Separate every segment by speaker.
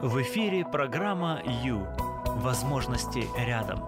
Speaker 1: В эфире программа «Ю». Возможности рядом.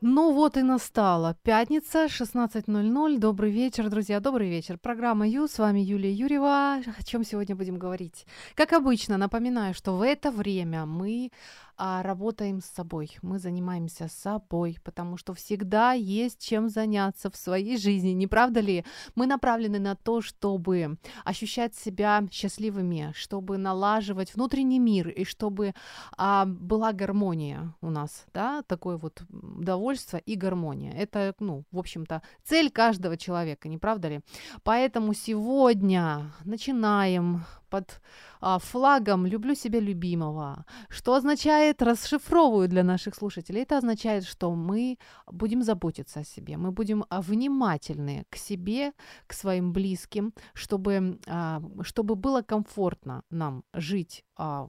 Speaker 2: Ну вот и настала пятница, 16.00. Добрый вечер, друзья, добрый вечер. Программа Ю, с вами Юлия Юрьева. О чем сегодня будем говорить? Как обычно, напоминаю, что в это время мы а, работаем с собой, мы занимаемся собой, потому что всегда есть чем заняться в своей жизни, не правда ли? Мы направлены на то, чтобы ощущать себя счастливыми, чтобы налаживать внутренний мир и чтобы а, была гармония у нас, да, такое вот удовольствие и гармония. Это, ну, в общем-то, цель каждого человека, не правда ли? Поэтому сегодня начинаем под а, флагом «люблю себя любимого», что означает, расшифровываю для наших слушателей, это означает, что мы будем заботиться о себе, мы будем а, внимательны к себе, к своим близким, чтобы, а, чтобы было комфортно нам жить а,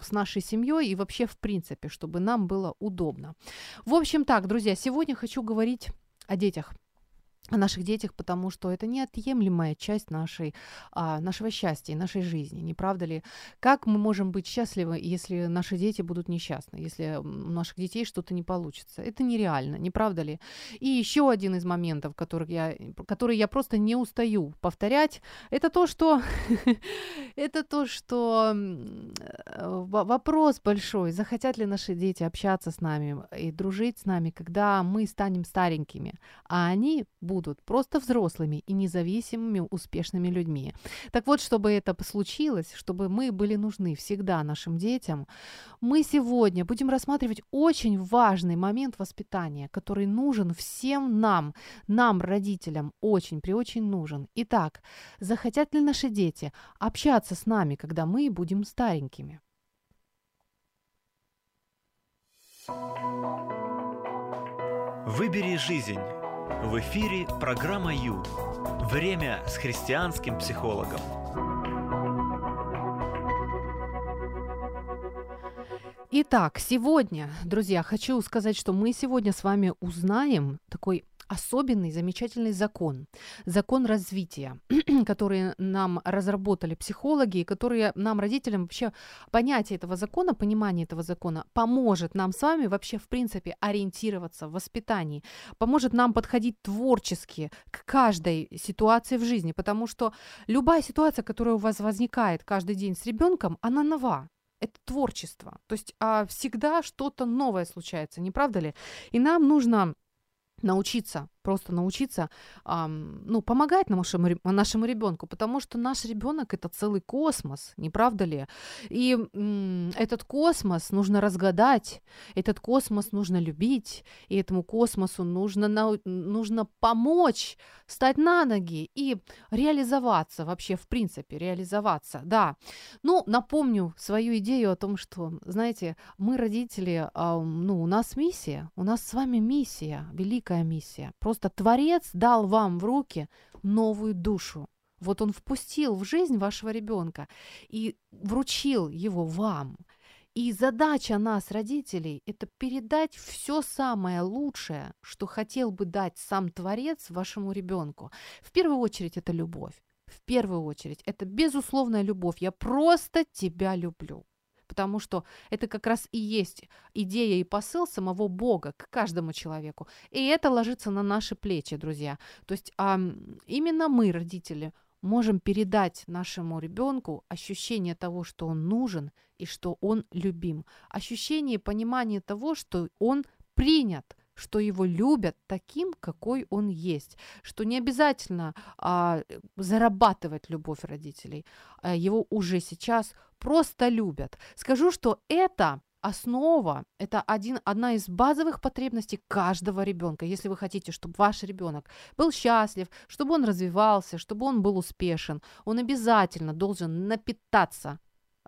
Speaker 2: с нашей семьей и вообще в принципе, чтобы нам было удобно. В общем так, друзья, сегодня хочу говорить о детях – о наших детях, потому что это неотъемлемая часть нашей, а, нашего счастья нашей жизни, не правда ли? Как мы можем быть счастливы, если наши дети будут несчастны, если у наших детей что-то не получится? Это нереально, не правда ли? И еще один из моментов, который я, который я просто не устаю повторять, это то, что это то, что вопрос большой, захотят ли наши дети общаться с нами и дружить с нами, когда мы станем старенькими, а они будут будут просто взрослыми и независимыми успешными людьми. Так вот, чтобы это случилось, чтобы мы были нужны всегда нашим детям, мы сегодня будем рассматривать очень важный момент воспитания, который нужен всем нам, нам, родителям, очень при очень нужен. Итак, захотят ли наши дети общаться с нами, когда мы будем старенькими?
Speaker 1: Выбери жизнь в эфире программа Ю. Время с христианским психологом.
Speaker 2: Итак, сегодня, друзья, хочу сказать, что мы сегодня с вами узнаем такой особенный, замечательный закон. Закон развития, который нам разработали психологи, и которые нам, родителям, вообще понятие этого закона, понимание этого закона поможет нам с вами вообще, в принципе, ориентироваться в воспитании, поможет нам подходить творчески к каждой ситуации в жизни, потому что любая ситуация, которая у вас возникает каждый день с ребенком, она нова это творчество. То есть а, всегда что-то новое случается, не правда ли? И нам нужно научиться просто научиться ну, помогать нашему, нашему ребенку, потому что наш ребенок это целый космос, не правда ли? И этот космос нужно разгадать, этот космос нужно любить, и этому космосу нужно, нужно помочь стать на ноги и реализоваться вообще, в принципе, реализоваться, да. Ну, напомню свою идею о том, что, знаете, мы, родители, ну, у нас миссия, у нас с вами миссия, великая миссия, просто Просто Творец дал вам в руки новую душу. Вот он впустил в жизнь вашего ребенка и вручил его вам. И задача нас, родителей, это передать все самое лучшее, что хотел бы дать сам Творец вашему ребенку. В первую очередь это любовь. В первую очередь это безусловная любовь. Я просто тебя люблю потому что это как раз и есть идея и посыл самого Бога к каждому человеку. И это ложится на наши плечи, друзья. То есть а, именно мы, родители, можем передать нашему ребенку ощущение того, что он нужен и что он любим, ощущение и понимание того, что он принят, что его любят таким, какой он есть, что не обязательно а, зарабатывать любовь родителей, а его уже сейчас просто любят. Скажу, что это основа, это один, одна из базовых потребностей каждого ребенка. Если вы хотите, чтобы ваш ребенок был счастлив, чтобы он развивался, чтобы он был успешен, он обязательно должен напитаться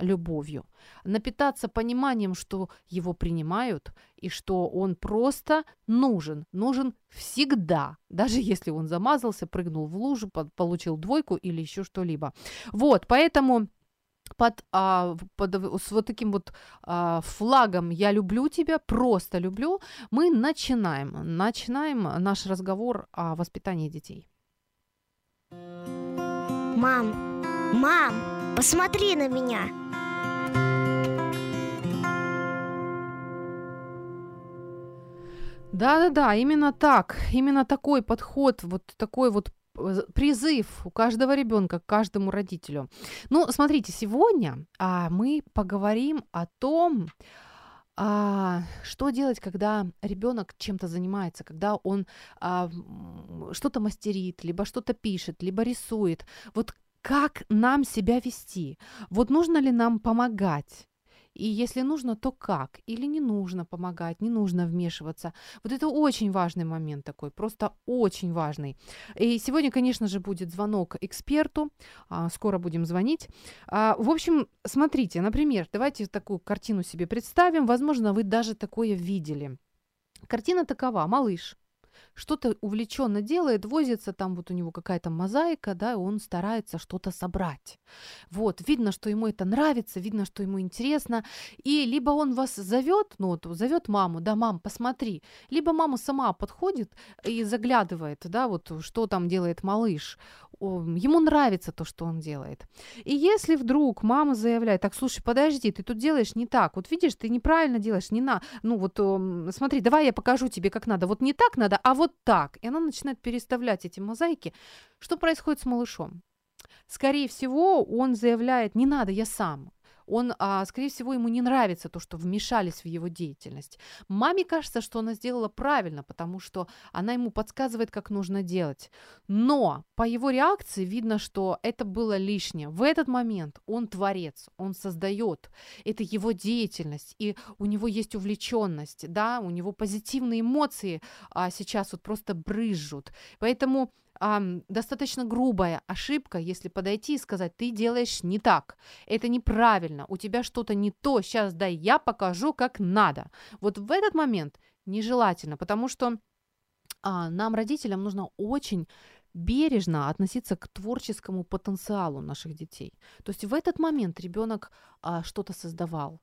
Speaker 2: любовью, напитаться пониманием, что его принимают и что он просто нужен, нужен всегда, даже если он замазался, прыгнул в лужу, получил двойку или еще что-либо. Вот, поэтому под, а, под с вот таким вот а, флагом «я люблю тебя», просто люблю, мы начинаем, начинаем наш разговор о воспитании детей.
Speaker 3: Мам, мам, посмотри на меня.
Speaker 2: Да-да-да, именно так, именно такой подход, вот такой вот э, призыв у каждого ребенка, к каждому родителю. Ну, смотрите, сегодня а, мы поговорим о том, а, что делать, когда ребенок чем-то занимается, когда он а, что-то мастерит, либо что-то пишет, либо рисует. Вот как нам себя вести? Вот нужно ли нам помогать? И если нужно, то как? Или не нужно помогать, не нужно вмешиваться. Вот это очень важный момент такой, просто очень важный. И сегодня, конечно же, будет звонок эксперту. А, скоро будем звонить. А, в общем, смотрите, например, давайте такую картину себе представим. Возможно, вы даже такое видели. Картина такова. Малыш что-то увлеченно делает, возится, там вот у него какая-то мозаика, да, он старается что-то собрать. Вот, видно, что ему это нравится, видно, что ему интересно, и либо он вас зовет, ну вот зовет маму, да, мам, посмотри, либо мама сама подходит и заглядывает, да, вот что там делает малыш, ему нравится то, что он делает. И если вдруг мама заявляет, так, слушай, подожди, ты тут делаешь не так, вот видишь, ты неправильно делаешь, не на, ну вот смотри, давай я покажу тебе, как надо, вот не так надо, а вот так. И она начинает переставлять эти мозаики. Что происходит с малышом? Скорее всего, он заявляет, не надо, я сам он, а, скорее всего, ему не нравится то, что вмешались в его деятельность. Маме кажется, что она сделала правильно, потому что она ему подсказывает, как нужно делать. Но по его реакции видно, что это было лишнее. В этот момент он творец, он создает. Это его деятельность, и у него есть увлеченность, да, у него позитивные эмоции а, сейчас вот просто брызжут. Поэтому а, достаточно грубая ошибка, если подойти и сказать, ты делаешь не так, это неправильно, у тебя что-то не то, сейчас дай я покажу, как надо. Вот в этот момент нежелательно, потому что а, нам, родителям, нужно очень бережно относиться к творческому потенциалу наших детей. То есть в этот момент ребенок а, что-то создавал.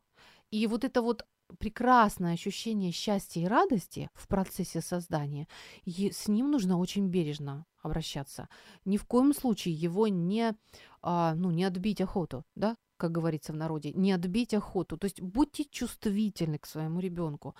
Speaker 2: И вот это вот прекрасное ощущение счастья и радости в процессе создания, и с ним нужно очень бережно обращаться. Ни в коем случае его не, а, ну, не отбить охоту, да, как говорится в народе, не отбить охоту. То есть будьте чувствительны к своему ребенку.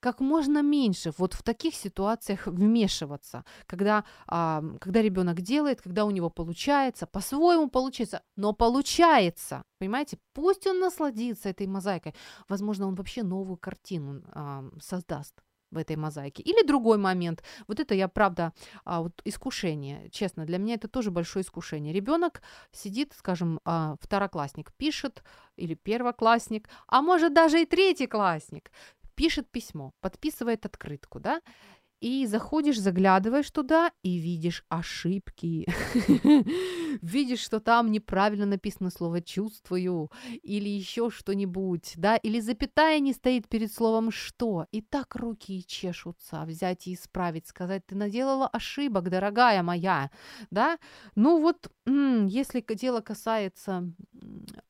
Speaker 2: Как можно меньше вот в таких ситуациях вмешиваться, когда, а, когда ребенок делает, когда у него получается, по-своему получается, но получается. Понимаете, пусть он насладится этой мозаикой. Возможно, он вообще новую картину а, создаст в этой мозаике. Или другой момент. Вот это я, правда, а, вот искушение. Честно, для меня это тоже большое искушение. Ребенок сидит, скажем, а, второклассник пишет, или первоклассник, а может даже и третий классник, пишет письмо, подписывает открытку, да, и заходишь, заглядываешь туда и видишь ошибки. видишь, что там неправильно написано слово «чувствую» или еще что-нибудь, да, или запятая не стоит перед словом «что». И так руки чешутся взять и исправить, сказать «ты наделала ошибок, дорогая моя», да. Ну вот, если дело касается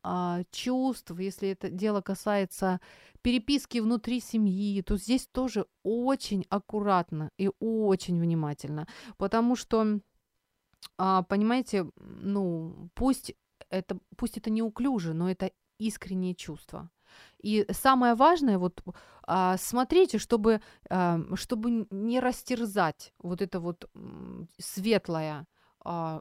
Speaker 2: а, чувств, если это дело касается переписки внутри семьи, то здесь тоже очень аккуратно и очень внимательно, потому что, а, понимаете, ну, пусть это, пусть это неуклюже, но это искреннее чувство. И самое важное, вот а, смотрите, чтобы, а, чтобы не растерзать вот это вот светлое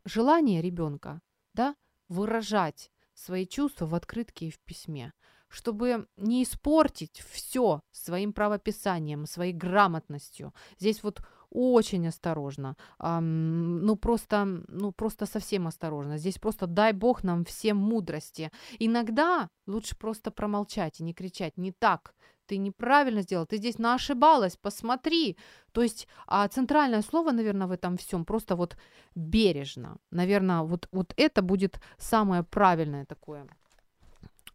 Speaker 2: желание ребенка, да, выражать свои чувства в открытке и в письме чтобы не испортить все своим правописанием, своей грамотностью. Здесь вот очень осторожно, ну просто, ну просто совсем осторожно. Здесь просто дай бог нам всем мудрости. Иногда лучше просто промолчать и не кричать, не так, ты неправильно сделал, ты здесь ошибалась, посмотри. То есть а центральное слово, наверное, в этом всем просто вот бережно. Наверное, вот, вот это будет самое правильное такое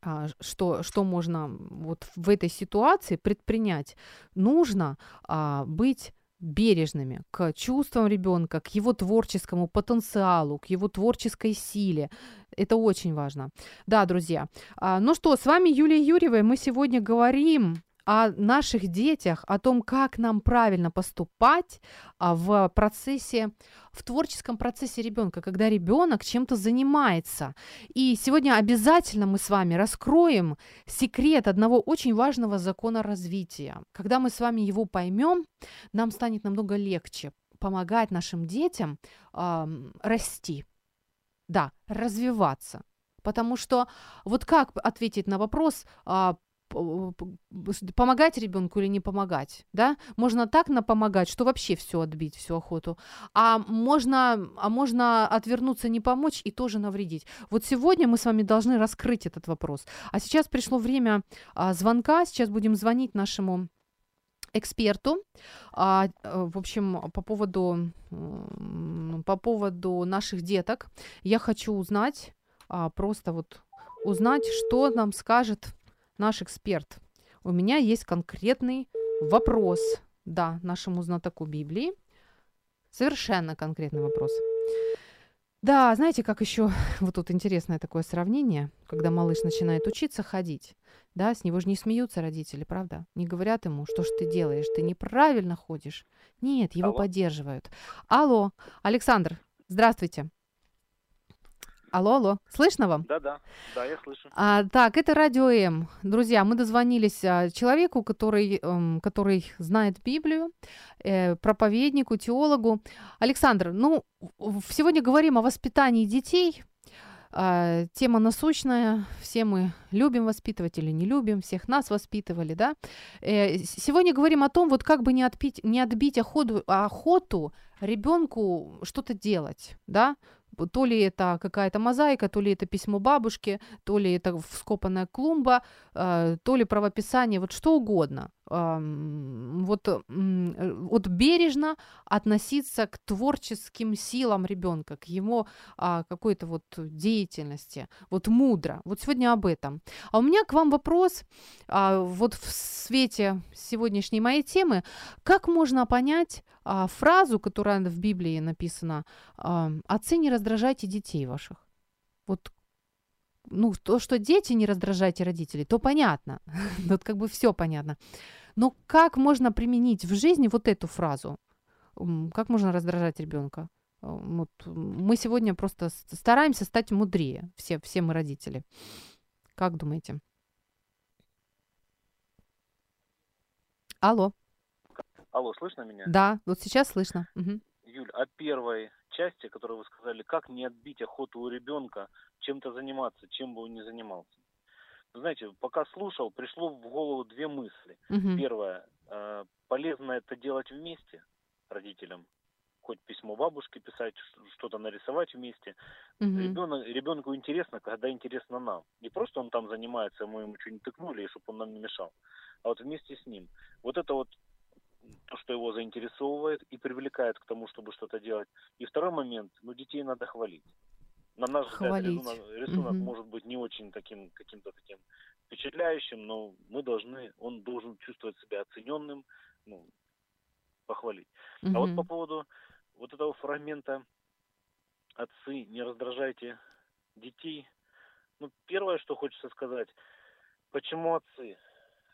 Speaker 2: а, что, что можно вот в этой ситуации предпринять? Нужно а, быть бережными к чувствам ребенка, к его творческому потенциалу, к его творческой силе. Это очень важно. Да, друзья. А, ну что, с вами Юлия Юрьева, мы сегодня говорим о наших детях, о том, как нам правильно поступать а, в процессе, в творческом процессе ребенка, когда ребенок чем-то занимается. И сегодня обязательно мы с вами раскроем секрет одного очень важного закона развития. Когда мы с вами его поймем, нам станет намного легче помогать нашим детям э, расти, да, развиваться. Потому что вот как ответить на вопрос, а, помогать ребенку или не помогать, да? Можно так напомогать, что вообще все отбить, всю охоту, а можно, а можно отвернуться, не помочь и тоже навредить. Вот сегодня мы с вами должны раскрыть этот вопрос. А сейчас пришло время а, звонка, сейчас будем звонить нашему эксперту. А, э, в общем, по поводу, по поводу наших деток я хочу узнать, а, просто вот узнать, что нам скажет наш эксперт. У меня есть конкретный вопрос, да, нашему знатоку Библии. Совершенно конкретный вопрос. Да, знаете, как еще вот тут интересное такое сравнение, когда малыш начинает учиться ходить, да, с него же не смеются родители, правда? Не говорят ему, что ж ты делаешь, ты неправильно ходишь. Нет, его Алло. поддерживают. Алло, Александр, здравствуйте. Алло, алло, слышно вам?
Speaker 4: Да, да, да, я слышу.
Speaker 2: А, так, это Радио М. Друзья, мы дозвонились а, человеку, который, эм, который знает Библию, э, проповеднику, теологу. Александр, ну, сегодня говорим о воспитании детей. А, тема насущная, все мы любим воспитывать или не любим, всех нас воспитывали, да. Э, сегодня говорим о том, вот как бы не отбить, не отбить охоту, охоту ребенку что-то делать, да, то ли это какая-то мозаика, то ли это письмо бабушки, то ли это вскопанная клумба, э, то ли правописание, вот что угодно. Вот, вот бережно относиться к творческим силам ребенка, к его а, какой-то вот деятельности, вот мудро. Вот сегодня об этом. А у меня к вам вопрос, а, вот в свете сегодняшней моей темы, как можно понять а, фразу, которая в Библии написана, а, «Отцы, не раздражайте детей ваших». Вот ну, то, что дети не раздражайте родителей, то понятно. Тут как бы все понятно. Но как можно применить в жизни вот эту фразу? Как можно раздражать ребенка? Вот мы сегодня просто стараемся стать мудрее, все, все мы родители. Как думаете? Алло.
Speaker 4: Алло, слышно меня?
Speaker 2: Да, вот сейчас слышно. Угу.
Speaker 4: Юль, о первой части, которую вы сказали, как не отбить охоту у ребенка чем-то заниматься, чем бы он ни занимался. Знаете, пока слушал, пришло в голову две мысли. Угу. Первое, э, полезно это делать вместе родителям, хоть письмо бабушке писать, что-то нарисовать вместе. Угу. Ребенок, ребенку интересно, когда интересно нам. Не просто он там занимается, мы ему что-нибудь тыкнули, и чтобы он нам не мешал, а вот вместе с ним. Вот это вот то, что его заинтересовывает и привлекает к тому, чтобы что-то делать. И второй момент, ну, детей надо хвалить. На наш взгляд, рисунок, рисунок угу. может быть не очень таким каким-то таким впечатляющим, но мы должны, он должен чувствовать себя оцененным, ну, похвалить. Угу. А вот по поводу вот этого фрагмента «Отцы, не раздражайте детей», ну, первое, что хочется сказать, почему отцы?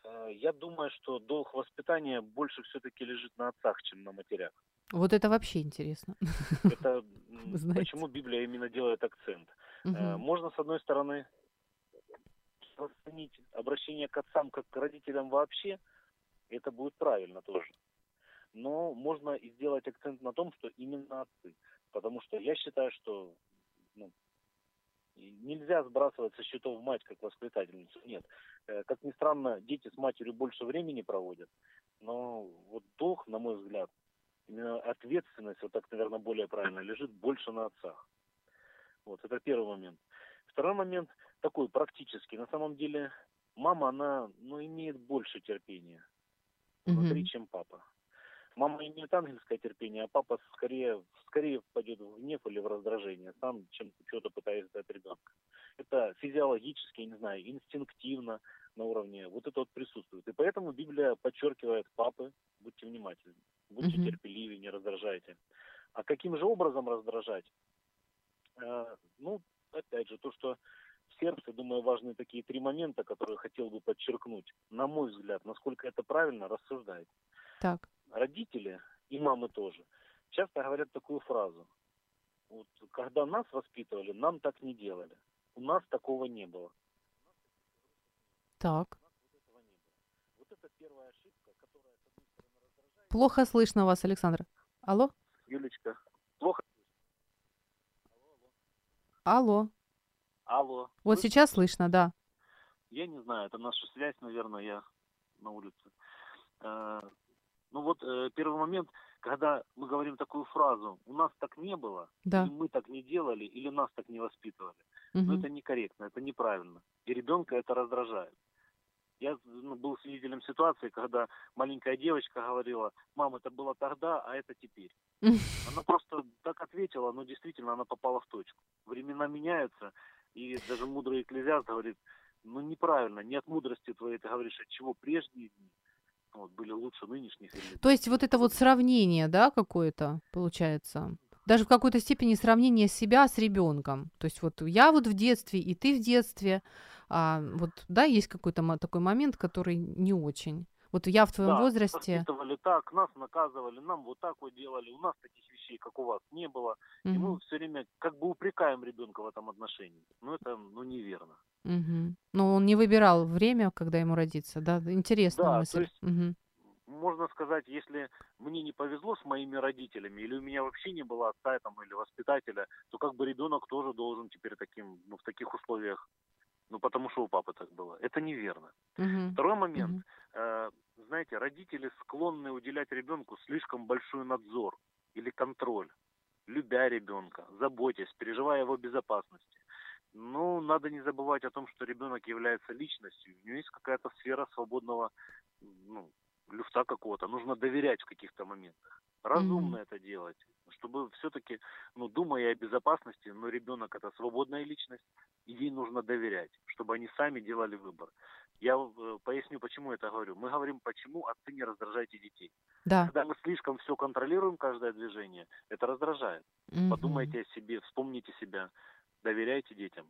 Speaker 4: Э, я думаю, что долг воспитания больше все-таки лежит на отцах, чем на матерях.
Speaker 2: Вот это вообще интересно.
Speaker 4: Это почему Библия именно делает акцент. Угу. Можно, с одной стороны, расценить обращение к отцам как к родителям вообще, это будет правильно тоже. Но можно и сделать акцент на том, что именно отцы. Потому что я считаю, что ну, нельзя сбрасывать со счетов мать как воспитательницу. Нет. Э, как ни странно, дети с матерью больше времени проводят. Но вот долг, на мой взгляд, именно ответственность, вот так, наверное, более правильно, лежит больше на отцах. Вот, это первый момент. Второй момент такой практический. На самом деле, мама, она, ну, имеет больше терпения внутри, mm-hmm. чем папа. Мама имеет ангельское терпение, а папа скорее, скорее впадет в гнев или в раздражение сам, чем что-то пытается от ребенка. Это физиологически, я не знаю, инстинктивно на уровне, вот это вот присутствует. И поэтому Библия подчеркивает, папы, будьте внимательны, будьте mm-hmm. терпеливы, не раздражайте. А каким же образом раздражать? Э, ну, опять же, то, что сердце. Думаю, важны такие три момента, которые хотел бы подчеркнуть. На мой взгляд, насколько это правильно, рассуждает.
Speaker 2: Так.
Speaker 4: Родители и мамы тоже часто говорят такую фразу. Вот, когда нас воспитывали, нам так не делали. У нас такого не было.
Speaker 2: Так. Плохо слышно вас, Александр. Алло?
Speaker 4: Юлечка, плохо?
Speaker 2: Алло.
Speaker 4: Алло.
Speaker 2: Вот слышно? сейчас слышно, да.
Speaker 4: Я не знаю, это наша связь, наверное, я на улице. Э, ну вот э, первый момент, когда мы говорим такую фразу, у нас так не было,
Speaker 2: да.
Speaker 4: или мы так не делали, или нас так не воспитывали. Угу. Но это некорректно, это неправильно. И ребенка это раздражает. Я ну, был свидетелем ситуации, когда маленькая девочка говорила, мам, это было тогда, а это теперь. Она просто так ответила, но действительно она попала в точку. Времена меняются, и даже мудрый экклезиаст говорит, ну неправильно, не от мудрости твоей ты говоришь, от чего прежние дни вот, были лучше нынешних. Или...
Speaker 2: То есть вот это вот сравнение, да, какое-то получается? Даже в какой-то степени сравнение себя с ребенком. То есть вот я вот в детстве, и ты в детстве, а, вот, да, есть какой-то такой момент, который не очень. Вот я в твоем
Speaker 4: да,
Speaker 2: возрасте...
Speaker 4: воспитывали так, нас наказывали, нам вот так вот делали, у нас таких вещей, как у вас, не было. Угу. И мы все время как бы упрекаем ребенка в этом отношении. Но это, ну, неверно.
Speaker 2: Угу. Но он не выбирал время, когда ему родиться, да? Интересная
Speaker 4: да,
Speaker 2: мысль.
Speaker 4: То есть, угу. Можно сказать, если мне не повезло с моими родителями, или у меня вообще не было отца там, или воспитателя, то как бы ребенок тоже должен теперь таким, ну, в таких условиях ну потому что у папы так было. Это неверно.
Speaker 2: Uh-huh.
Speaker 4: Второй момент. Uh-huh. Э, знаете, родители склонны уделять ребенку слишком большой надзор или контроль, любя ребенка, заботясь, переживая его безопасности. Ну, надо не забывать о том, что ребенок является личностью, у него есть какая-то сфера свободного ну, люфта какого-то. Нужно доверять в каких-то моментах. Разумно mm-hmm. это делать, чтобы все-таки, ну, думая о безопасности, но ребенок это свободная личность, и ей нужно доверять, чтобы они сами делали выбор. Я э, поясню, почему это говорю. Мы говорим, почему отцы не раздражайте детей.
Speaker 2: Да.
Speaker 4: Когда мы слишком все контролируем, каждое движение, это раздражает. Mm-hmm. Подумайте о себе, вспомните себя, доверяйте детям.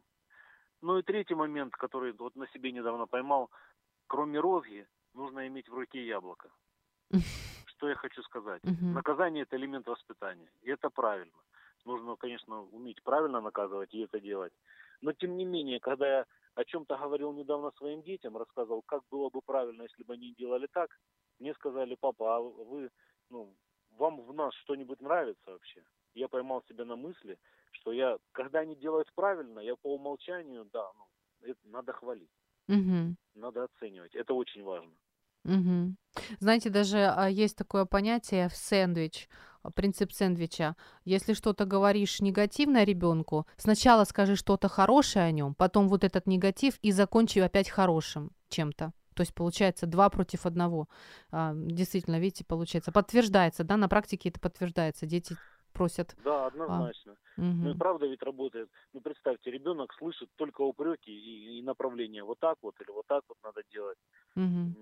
Speaker 4: Ну и третий момент, который вот на себе недавно поймал, кроме розги, нужно иметь в руке яблоко. Что я хочу сказать? Наказание это элемент воспитания. И это правильно. Нужно, конечно, уметь правильно наказывать и это делать. Но тем не менее, когда я о чем-то говорил недавно своим детям, рассказывал, как было бы правильно, если бы они делали так, мне сказали, папа, а вы, ну, вам в нас что-нибудь нравится вообще? Я поймал себя на мысли, что я, когда они делают правильно, я по умолчанию, да, ну, это надо хвалить.
Speaker 2: Угу.
Speaker 4: Надо оценивать. Это очень важно.
Speaker 2: Угу. Знаете, даже а, есть такое понятие в сэндвич, а, принцип сэндвича. Если что-то говоришь негативно ребенку, сначала скажи что-то хорошее о нем, потом вот этот негатив и закончи опять хорошим чем-то. То есть получается два против одного. А, действительно, видите, получается, подтверждается, да, на практике это подтверждается. Дети просят.
Speaker 4: Да, однозначно. А, угу. Ну и правда ведь работает. Ну представьте, ребенок слышит только упреки и, и направления. Вот так вот или вот так вот надо делать.
Speaker 2: Угу.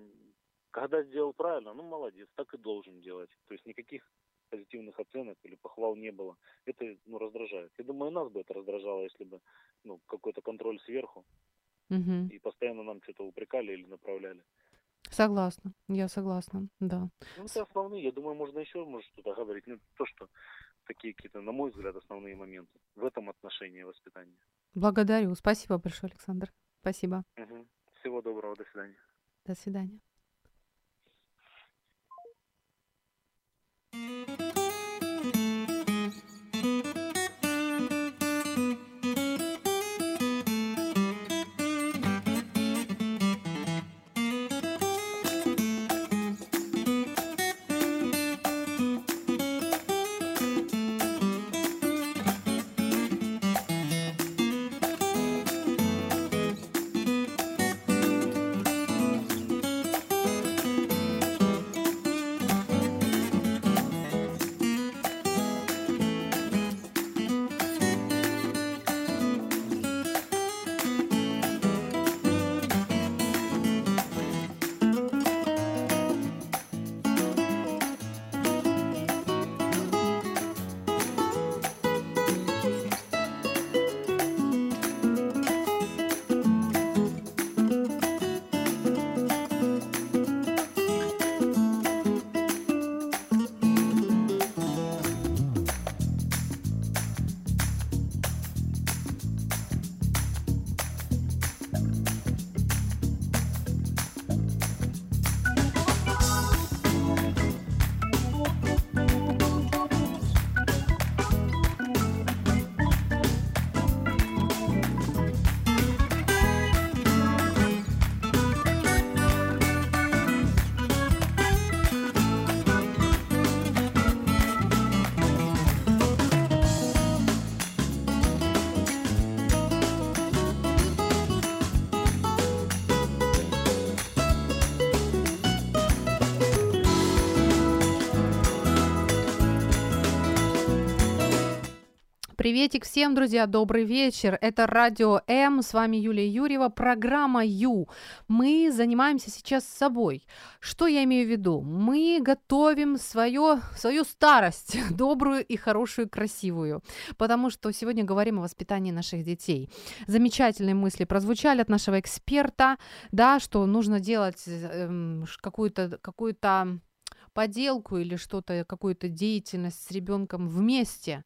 Speaker 4: Когда сделал правильно, ну молодец, так и должен делать. То есть никаких позитивных оценок или похвал не было. Это ну, раздражает. Я думаю, нас бы это раздражало, если бы ну, какой-то контроль сверху
Speaker 2: угу.
Speaker 4: и постоянно нам что-то упрекали или направляли.
Speaker 2: Согласна, я согласна, да.
Speaker 4: Ну, это основные, я думаю, можно еще, может, что-то говорить. Ну, то, что такие какие-то, на мой взгляд, основные моменты в этом отношении воспитания.
Speaker 2: Благодарю. Спасибо большое, Александр. Спасибо.
Speaker 4: Угу. Всего доброго. До свидания.
Speaker 2: До свидания. Приветик всем, друзья, добрый вечер. Это Радио М, с вами Юлия Юрьева, программа Ю. Мы занимаемся сейчас собой. Что я имею в виду? Мы готовим свое, свою старость, добрую и хорошую, красивую, потому что сегодня говорим о воспитании наших детей. Замечательные мысли прозвучали от нашего эксперта, да, что нужно делать э, какую-то какую-то поделку или что-то, какую-то деятельность с ребенком вместе,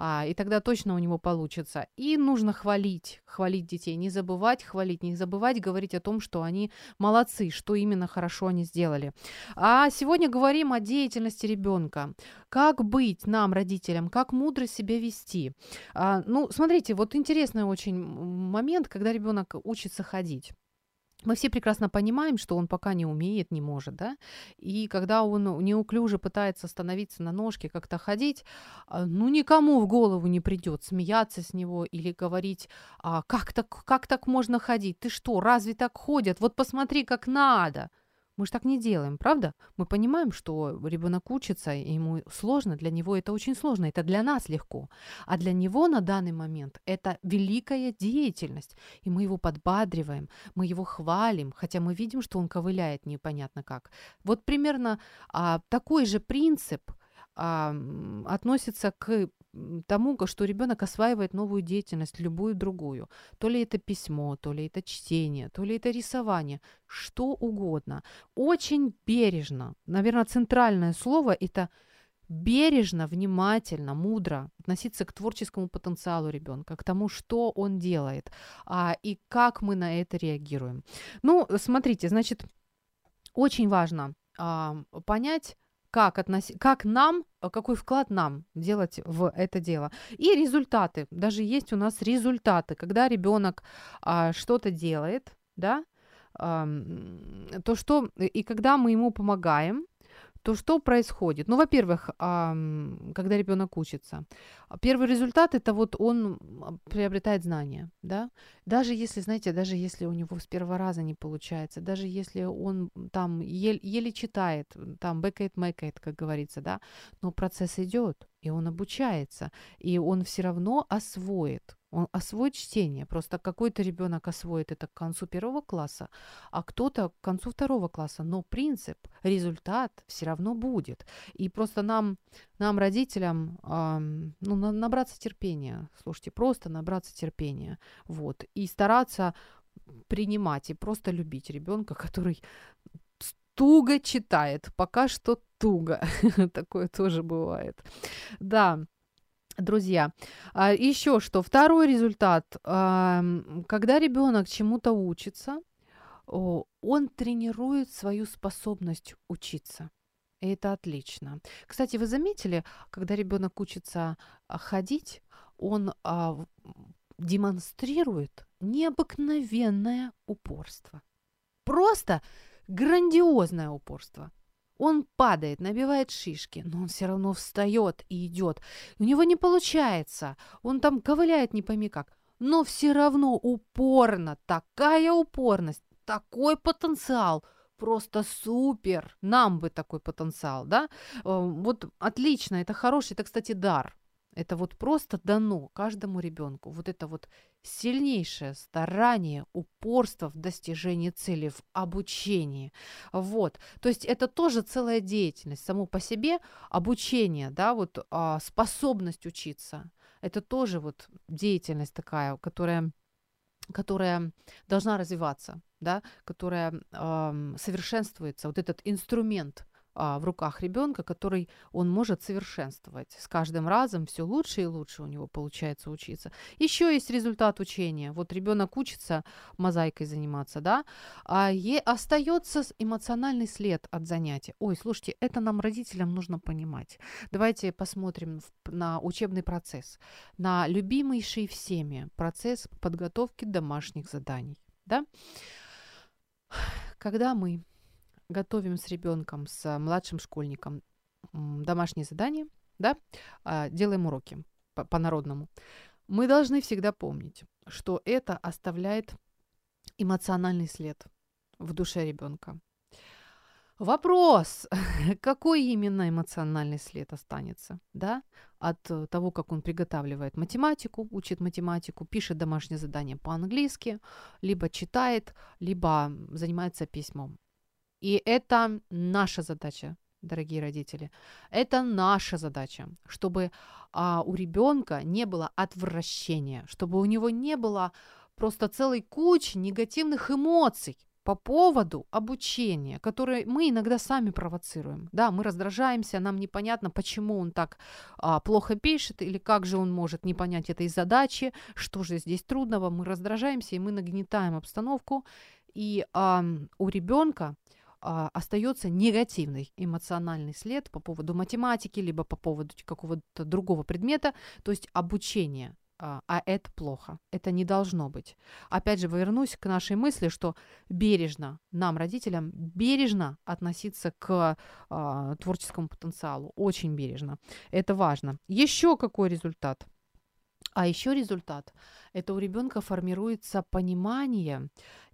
Speaker 2: а, и тогда точно у него получится. И нужно хвалить, хвалить детей, не забывать хвалить, не забывать говорить о том, что они молодцы, что именно хорошо они сделали. А сегодня говорим о деятельности ребенка. Как быть нам, родителям, как мудро себя вести. А, ну, смотрите, вот интересный очень момент, когда ребенок учится ходить мы все прекрасно понимаем, что он пока не умеет, не может, да, и когда он неуклюже пытается становиться на ножки, как-то ходить, а, ну, никому в голову не придет смеяться с него или говорить, а, как, так, как так можно ходить, ты что, разве так ходят, вот посмотри, как надо, мы же так не делаем, правда? Мы понимаем, что ребенок учится, и ему сложно, для него это очень сложно, это для нас легко. А для него на данный момент это великая деятельность, и мы его подбадриваем, мы его хвалим, хотя мы видим, что он ковыляет непонятно как. Вот примерно а, такой же принцип а, относится к тому, что ребенок осваивает новую деятельность, любую другую. То ли это письмо, то ли это чтение, то ли это рисование, что угодно. Очень бережно. Наверное, центральное слово это бережно, внимательно, мудро относиться к творческому потенциалу ребенка, к тому, что он делает, а, и как мы на это реагируем. Ну, смотрите, значит, очень важно а, понять, как, относи, как нам, э, какой вклад нам делать в это дело. И результаты. Даже есть у нас результаты, когда ребенок а, что-то делает, да, а, то что, и когда мы ему помогаем, то что происходит? Ну, во-первых, когда ребенок учится, первый результат это вот он приобретает знания, да. Даже если, знаете, даже если у него с первого раза не получается, даже если он там еле, еле читает, там бэкает, мэкает, как говорится, да, но процесс идет, и он обучается, и он все равно освоит он освоит чтение. Просто какой-то ребенок освоит это к концу первого класса, а кто-то к концу второго класса. Но принцип, результат все равно будет. И просто нам, нам родителям, э, ну, набраться терпения. Слушайте, просто набраться терпения. Вот. И стараться принимать и просто любить ребенка, который туго читает. Пока что туго. Такое тоже бывает. Да. Друзья, а, еще что, второй результат, когда ребенок чему-то учится, он тренирует свою способность учиться. И это отлично. Кстати, вы заметили, когда ребенок учится а, ходить, он а, демонстрирует необыкновенное упорство. Просто грандиозное упорство. Он падает, набивает шишки, но он все равно встает и идет. У него не получается. Он там ковыляет не пойми как. Но все равно упорно, такая упорность, такой потенциал. Просто супер. Нам бы такой потенциал, да? Э, вот отлично, это хороший, это, кстати, дар. Это вот просто дано каждому ребенку. Вот это вот сильнейшее старание, упорство в достижении цели, в обучении. Вот. То есть это тоже целая деятельность. Само по себе обучение, да, вот а, способность учиться. Это тоже вот деятельность такая, которая которая должна развиваться, да, которая э, совершенствуется, вот этот инструмент в руках ребенка, который он может совершенствовать. С каждым разом все лучше и лучше у него получается учиться. Еще есть результат учения. Вот ребенок учится мозаикой заниматься, да, а остается эмоциональный след от занятия. Ой, слушайте, это нам родителям нужно понимать. Давайте посмотрим на учебный процесс, на любимейший всеми процесс подготовки домашних заданий, да. Когда мы готовим с ребенком, с младшим школьником домашние задания, да, а, делаем уроки по-народному, мы должны всегда помнить, что это оставляет эмоциональный след в душе ребенка. Вопрос, какой именно эмоциональный след останется, да, от того, как он приготавливает математику, учит математику, пишет домашнее задание по-английски, либо читает, либо занимается письмом. И это наша задача, дорогие родители. Это наша задача, чтобы а, у ребенка не было отвращения, чтобы у него не было просто целой кучи негативных эмоций по поводу обучения, которое мы иногда сами провоцируем. Да, мы раздражаемся, нам непонятно, почему он так а, плохо пишет, или как же он может не понять этой задачи, что же здесь трудного. Мы раздражаемся, и мы нагнетаем обстановку. И а, у ребенка а, остается негативный эмоциональный след по поводу математики, либо по поводу какого-то другого предмета, то есть обучение а, а это плохо, это не должно быть. Опять же, вернусь к нашей мысли, что бережно, нам, родителям, бережно относиться к а, творческому потенциалу, очень бережно. Это важно. Еще какой результат? А еще результат – это у ребенка формируется понимание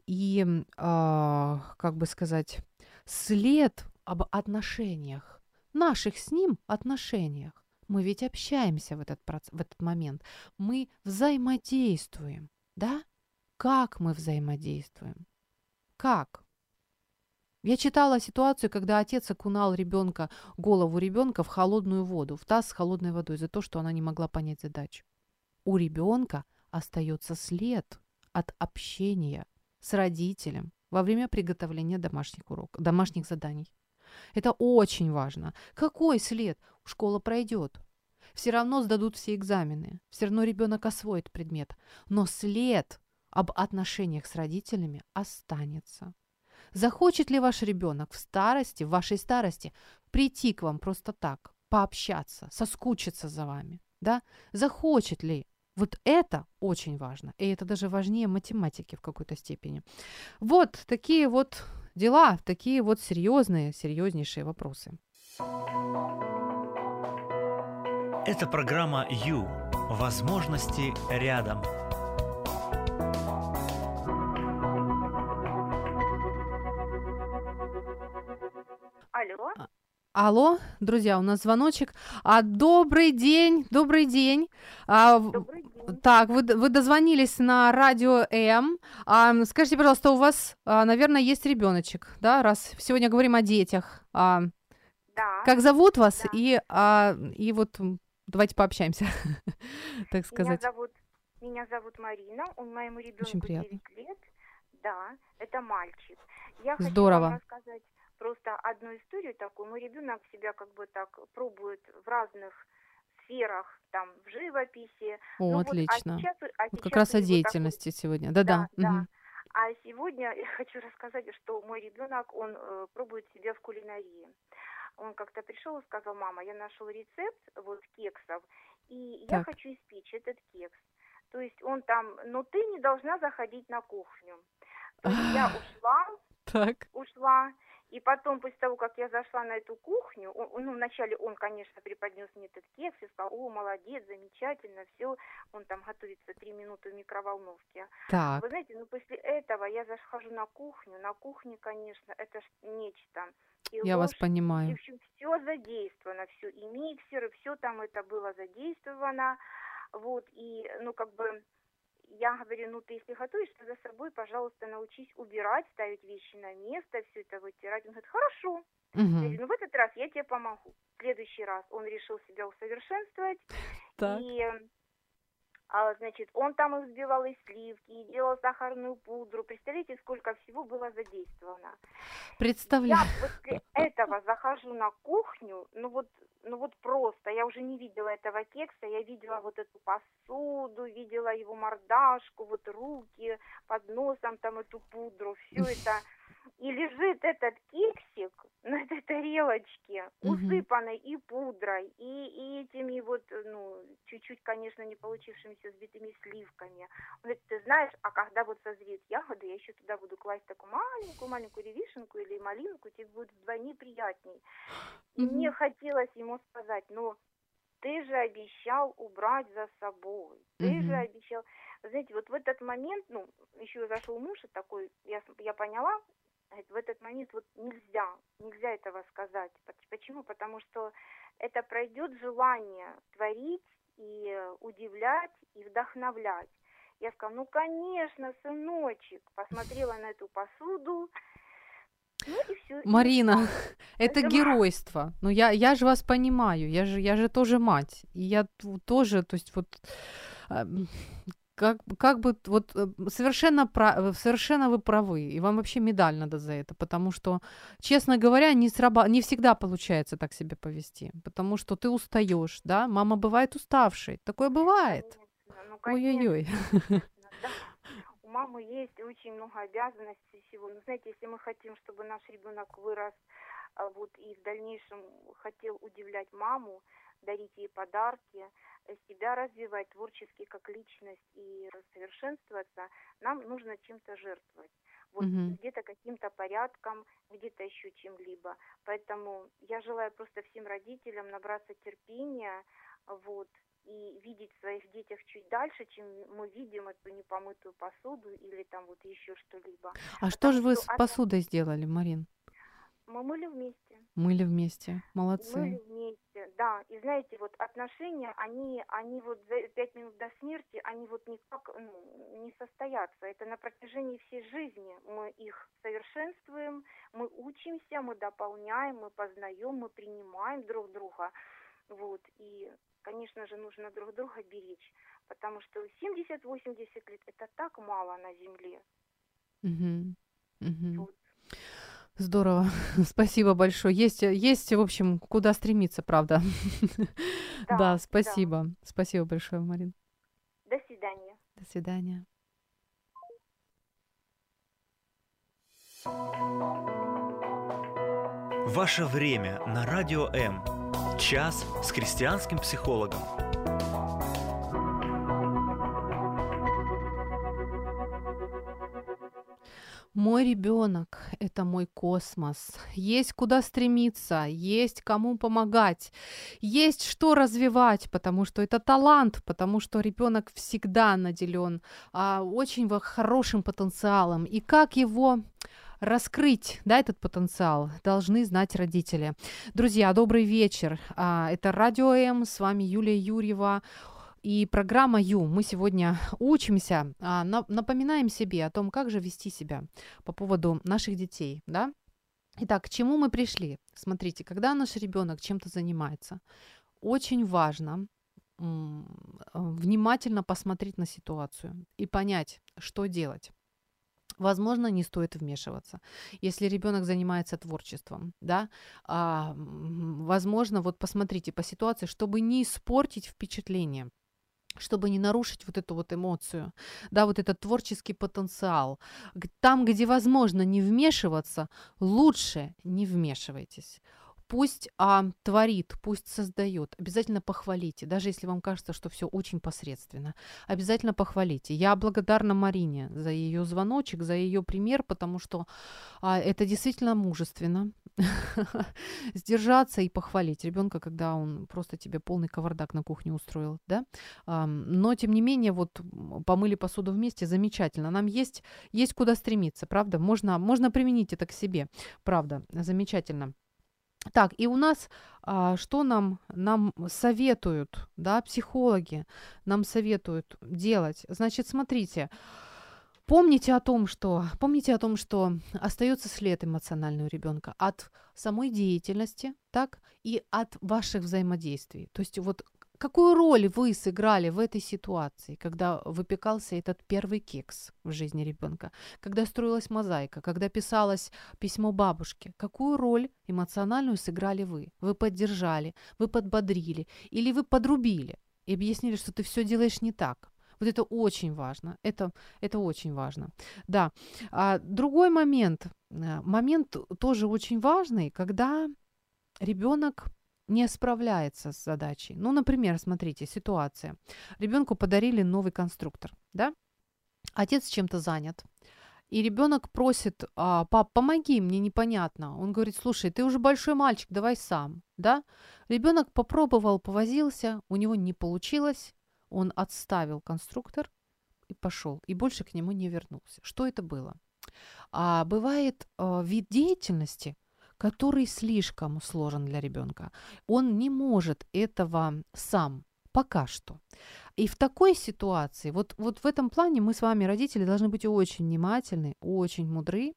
Speaker 2: и, а, как бы сказать, след об отношениях, наших с ним отношениях. Мы ведь общаемся в этот, проц... в этот момент. Мы взаимодействуем, да? Как мы взаимодействуем? Как? Я читала ситуацию, когда отец окунал ребенка, голову ребенка в холодную воду, в таз с холодной водой за то, что она не могла понять задачу. У ребенка остается след от общения с родителем во время приготовления домашних уроков, домашних заданий. Это очень важно. Какой след? Школа пройдет. Все равно сдадут все экзамены. Все равно ребенок освоит предмет. Но след об отношениях с родителями останется. Захочет ли ваш ребенок в старости, в вашей старости, прийти к вам просто так, пообщаться, соскучиться за вами? Да? Захочет ли? Вот это очень важно. И это даже важнее математики в какой-то степени. Вот такие вот дела, такие вот серьезные, серьезнейшие вопросы.
Speaker 1: Это программа «Ю». Возможности рядом.
Speaker 5: Алло,
Speaker 2: друзья, у нас звоночек. А, добрый день, добрый день.
Speaker 5: А, добрый день.
Speaker 2: Так, вы, вы дозвонились на радио М. А, скажите, пожалуйста, у вас, а, наверное, есть ребеночек, да? Раз сегодня говорим о детях. А,
Speaker 5: да.
Speaker 2: Как зовут вас?
Speaker 5: Да.
Speaker 2: И, а, и вот давайте пообщаемся, так сказать.
Speaker 5: Меня зовут, меня зовут Марина, он моему ребенку 9 лет. Да, это мальчик. Я
Speaker 2: Здорово.
Speaker 5: хочу вам рассказать просто одну историю такую. Мой ребенок себя как бы так пробует в разных сферах, там, в живописи.
Speaker 2: О, ну, отлично. Вот, а сейчас, а вот как раз о деятельности вот сегодня. Да-да.
Speaker 5: Да, угу. А сегодня я хочу рассказать, что мой ребенок, он э, пробует себя в кулинарии. Он как-то пришел и сказал, мама, я нашел рецепт вот кексов, и так. я хочу испечь этот кекс. То есть он там, но ты не должна заходить на кухню. То есть я ушла,
Speaker 2: так.
Speaker 5: ушла, и потом, после того, как я зашла на эту кухню, он, ну, вначале он, конечно, преподнес мне этот кекс и сказал, о, молодец, замечательно, все, он там готовится три минуты в микроволновке.
Speaker 2: Так.
Speaker 5: Вы знаете, ну, после этого я захожу на кухню, на кухне, конечно, это ж нечто.
Speaker 2: И я ложь, вас понимаю.
Speaker 5: И, в общем, все задействовано, все, и миксеры, все там это было задействовано, вот, и, ну, как бы, я говорю, ну ты если готовишь, то за собой, пожалуйста, научись убирать, ставить вещи на место, все это вытирать. Он говорит, хорошо.
Speaker 2: Угу.
Speaker 5: Я говорю, ну в этот раз я тебе помогу. В следующий раз он решил себя усовершенствовать.
Speaker 2: Так.
Speaker 5: И а, значит, он там и взбивал и сливки, и делал сахарную пудру. Представляете, сколько всего было задействовано.
Speaker 2: Представляю.
Speaker 5: Я после этого захожу на кухню, ну вот ну вот просто, я уже не видела этого кекса, я видела вот эту посуду, видела его мордашку, вот руки под носом, там эту пудру, все это. И лежит этот кексик на этой тарелочке, усыпанной и пудрой, и, и этими вот, ну, чуть-чуть, конечно, не получившимися сбитыми сливками. Он говорит, ты знаешь, а когда вот созреют ягоды, я еще туда буду класть такую маленькую-маленькую ревишенку или малинку, тебе будет вдвойне приятней. И мне хотелось ему сказать, ну, ты же обещал убрать за собой, ты mm-hmm. же обещал... Знаете, вот в этот момент, ну, еще зашел муж и такой, я, я поняла, в этот момент вот нельзя, нельзя этого сказать. Почему? Потому что это пройдет желание творить и удивлять, и вдохновлять. Я сказала, ну, конечно, сыночек. Посмотрела на эту посуду, ну все.
Speaker 2: Марина, это, это геройство. Ну я, я же вас понимаю, я же, я же тоже мать. И я тоже, то есть вот как, как бы вот э, совершенно, прав, совершенно вы правы, и вам вообще медаль надо за это, потому что, честно говоря, не, сраба, не всегда получается так себя повести, потому что ты устаешь, да, мама бывает уставшей, такое бывает.
Speaker 5: Ну, Ой-ой-ой. У мамы есть очень много обязанностей всего. Но знаете, если мы хотим, чтобы наш ребенок вырос а, вот и в дальнейшем хотел удивлять маму, дарить ей подарки, себя развивать творчески как личность и совершенствоваться, нам нужно чем-то жертвовать. Вот угу. где-то каким-то порядком, где-то еще чем-либо. Поэтому я желаю просто всем родителям набраться терпения, вот, и видеть в своих детях чуть дальше, чем мы видим эту непомытую посуду или там вот еще что-либо.
Speaker 2: А Потому что же вы с посудой сделали, Марин?
Speaker 5: Мы мыли вместе.
Speaker 2: Мыли вместе, молодцы.
Speaker 5: Мыли вместе, да. И знаете, вот отношения, они, они вот за пять минут до смерти, они вот никак ну, не состоятся. Это на протяжении всей жизни мы их совершенствуем, мы учимся, мы дополняем, мы познаем, мы принимаем друг друга. Вот. И, конечно же, нужно друг друга беречь, потому что 70-80 лет – это так мало на Земле.
Speaker 2: Угу. Угу. Вот. Здорово, спасибо большое. Есть, есть, в общем, куда стремиться, правда. Да, да спасибо. Да. Спасибо большое, Марин.
Speaker 5: До свидания.
Speaker 2: До свидания.
Speaker 1: Ваше время на радио М. Час с христианским психологом.
Speaker 2: Мой ребенок – это мой космос. Есть куда стремиться, есть кому помогать, есть что развивать, потому что это талант, потому что ребенок всегда наделен а, очень хорошим потенциалом. И как его раскрыть, да, этот потенциал, должны знать родители. Друзья, добрый вечер. А, это Радио М, с вами Юлия Юрьева и программа Ю. Мы сегодня учимся, а, напоминаем себе о том, как же вести себя по поводу наших детей, да? Итак, к чему мы пришли? Смотрите, когда наш ребенок чем-то занимается, очень важно внимательно посмотреть на ситуацию и понять, что делать. Возможно, не стоит вмешиваться. Если ребенок занимается творчеством, да, а, возможно, вот посмотрите по ситуации, чтобы не испортить впечатление чтобы не нарушить вот эту вот эмоцию, да, вот этот творческий потенциал. Там, где возможно не вмешиваться, лучше не вмешивайтесь. Пусть а, творит, пусть создает. Обязательно похвалите, даже если вам кажется, что все очень посредственно. Обязательно похвалите. Я благодарна Марине за ее звоночек, за ее пример, потому что а, это действительно мужественно. Сдержаться и похвалить ребенка, когда он просто тебе полный кавардак на кухне устроил, да. Но тем не менее, вот помыли посуду вместе, замечательно. Нам есть, есть куда стремиться, правда? Можно, можно применить это к себе, правда, замечательно. Так, и у нас а, что нам, нам советуют, да, психологи нам советуют делать? Значит, смотрите, помните о том, что, помните о том, что остается след эмоционального ребенка от самой деятельности, так, и от ваших взаимодействий. То есть вот Какую роль вы сыграли в этой ситуации, когда выпекался этот первый кекс в жизни ребенка, когда строилась мозаика, когда писалось письмо бабушке? Какую роль эмоциональную сыграли вы? Вы поддержали, вы подбодрили или вы подрубили и объяснили, что ты все делаешь не так? Вот это очень важно. Это, это очень важно. Да. А другой момент. Э, момент тоже очень важный, когда ребенок не справляется с задачей. Ну, например, смотрите, ситуация. Ребенку подарили новый конструктор, да? Отец чем-то занят. И ребенок просит, а, пап, помоги, мне непонятно. Он говорит, слушай, ты уже большой мальчик, давай сам, да? Ребенок попробовал, повозился, у него не получилось, он отставил конструктор и пошел, и больше к нему не вернулся. Что это было? А бывает э, вид деятельности, который слишком сложен для ребенка. Он не может этого сам пока что. И в такой ситуации, вот, вот в этом плане мы с вами, родители, должны быть очень внимательны, очень мудры,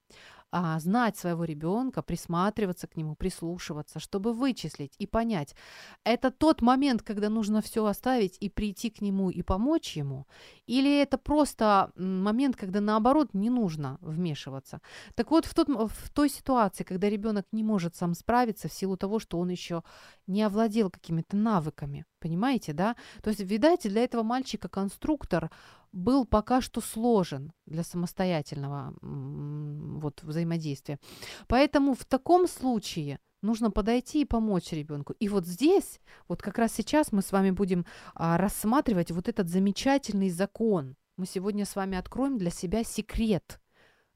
Speaker 2: а, знать своего ребенка, присматриваться к нему, прислушиваться, чтобы вычислить и понять, это тот момент, когда нужно все оставить и прийти к нему и помочь ему, или это просто момент, когда наоборот не нужно вмешиваться. Так вот, в, тот, в той ситуации, когда ребенок не может сам справиться в силу того, что он еще не овладел какими-то навыками, понимаете, да? То есть, видать, для этого мальчика конструктор был пока что сложен для самостоятельного вот, взаимодействия. Поэтому в таком случае нужно подойти и помочь ребенку. И вот здесь, вот как раз сейчас мы с вами будем а, рассматривать вот этот замечательный закон. Мы сегодня с вами откроем для себя секрет.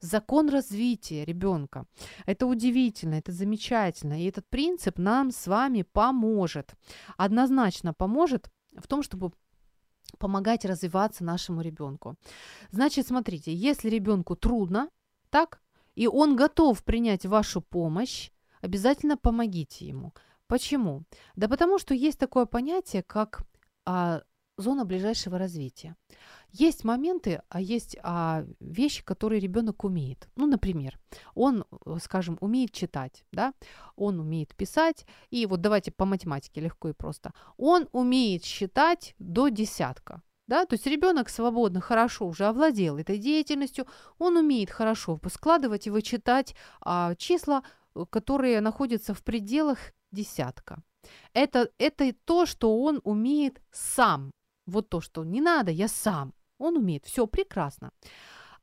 Speaker 2: Закон развития ребенка. Это удивительно, это замечательно. И этот принцип нам с вами поможет. Однозначно поможет в том, чтобы помогать развиваться нашему ребенку. Значит, смотрите, если ребенку трудно, так, и он готов принять вашу помощь, обязательно помогите ему. Почему? Да потому что есть такое понятие, как а, зона ближайшего развития. Есть моменты, а есть а, вещи, которые ребенок умеет. Ну, например, он, э, скажем, умеет читать, да, он умеет писать, и вот давайте по математике легко и просто. Он умеет считать до десятка. Да, то есть ребенок свободно, хорошо уже овладел этой деятельностью, он умеет хорошо складывать и вычитать а, числа, э, которые находятся в пределах десятка. Это, это то, что он умеет сам. Вот то, что не надо, я сам. Он умеет. Все прекрасно.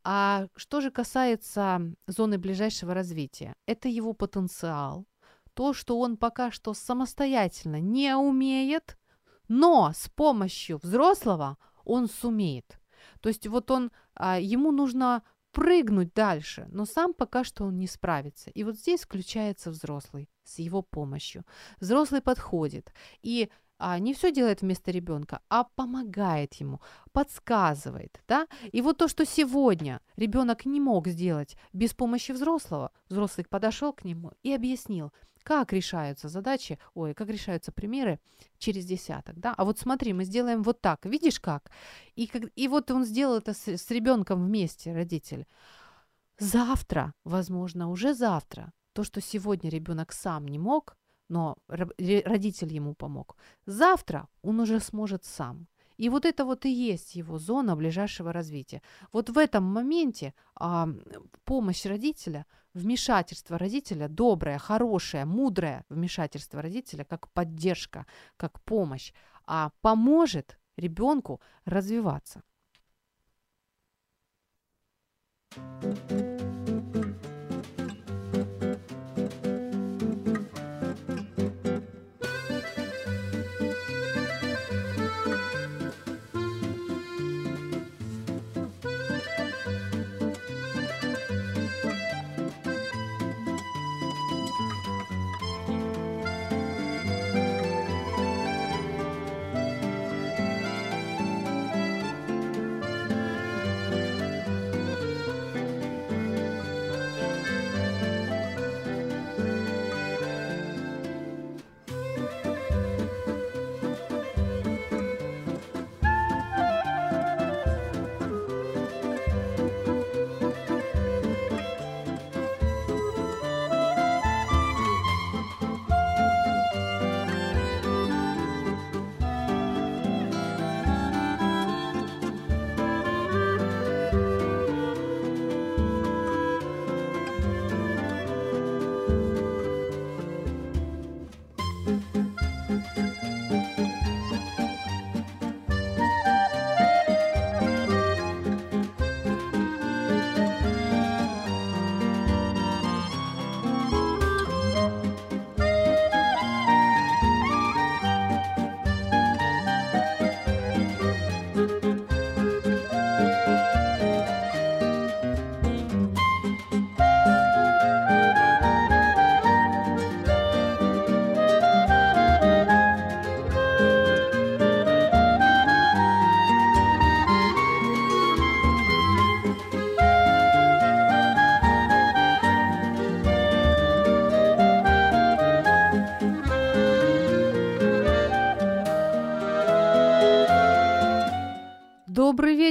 Speaker 2: А что же касается зоны ближайшего развития, это его потенциал. То, что он пока что самостоятельно не умеет, но с помощью взрослого он сумеет. То есть вот он, а, ему нужно прыгнуть дальше, но сам пока что он не справится. И вот здесь включается взрослый с его помощью. Взрослый подходит и а, не все делает вместо ребенка, а помогает ему, подсказывает, да. И вот то, что сегодня ребенок не мог сделать без помощи взрослого, взрослый подошел к нему и объяснил, как решаются задачи, ой, как решаются примеры через десяток, да. А вот смотри, мы сделаем вот так, видишь как? И, как, и вот он сделал это с, с ребенком вместе, родитель. Завтра, возможно, уже завтра, то, что сегодня ребенок сам не мог, но родитель ему помог. Завтра он уже сможет сам. И вот это вот и есть его зона ближайшего развития. Вот в этом моменте а, помощь родителя, вмешательство родителя, доброе, хорошее, мудрое вмешательство родителя, как поддержка, как помощь, а поможет ребенку развиваться. thank you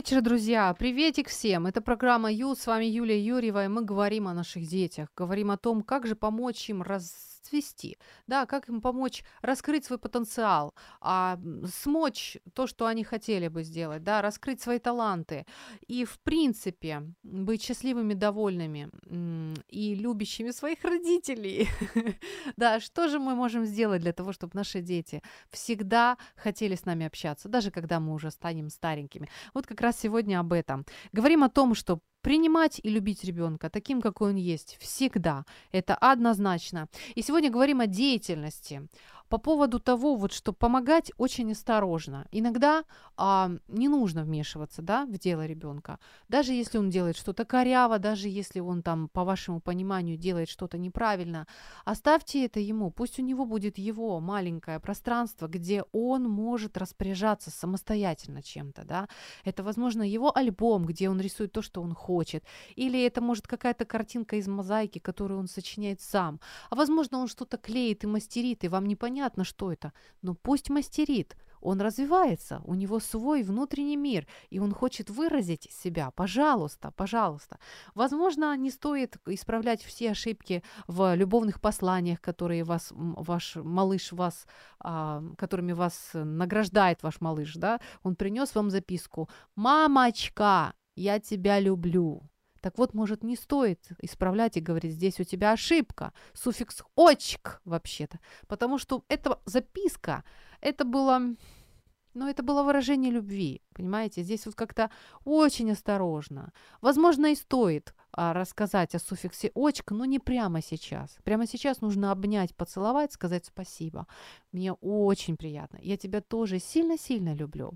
Speaker 2: вечер, друзья! Приветик всем! Это программа Ю, с вами Юлия Юрьева, и мы говорим о наших детях, говорим о том, как же помочь им расцвести, да, как им помочь раскрыть свой потенциал, а, смочь то, что они хотели бы сделать, да, раскрыть свои таланты и, в принципе, быть счастливыми, довольными и любящими своих родителей. Да, что же мы можем сделать для того, чтобы наши дети всегда хотели с нами общаться, даже когда мы уже станем старенькими? Вот как раз сегодня об этом. Говорим о том, что Принимать и любить ребенка таким, какой он есть, всегда. Это однозначно. И сегодня говорим о деятельности по поводу того, вот, что помогать очень осторожно. Иногда а, не нужно вмешиваться да, в дело ребенка. Даже если он делает что-то коряво, даже если он там, по вашему пониманию, делает что-то неправильно, оставьте это ему. Пусть у него будет его маленькое пространство, где он может распоряжаться самостоятельно чем-то. Да? Это, возможно, его альбом, где он рисует то, что он хочет. Или это может какая-то картинка из мозаики, которую он сочиняет сам. А возможно, он что-то клеит и мастерит, и вам непонятно, непонятно, что это, но пусть мастерит. Он развивается, у него свой внутренний мир, и он хочет выразить себя. Пожалуйста, пожалуйста. Возможно, не стоит исправлять все ошибки в любовных посланиях, которые вас, ваш малыш вас, а, которыми вас награждает ваш малыш, да? Он принес вам записку «Мамочка, я тебя люблю». Так вот, может, не стоит исправлять и говорить, здесь у тебя ошибка, суффикс «очк» вообще-то, потому что эта записка, это было, ну, это было выражение любви, понимаете? Здесь вот как-то очень осторожно. Возможно, и стоит а, рассказать о суффиксе «очка», но не прямо сейчас. Прямо сейчас нужно обнять, поцеловать, сказать спасибо. Мне очень приятно. Я тебя тоже сильно-сильно люблю.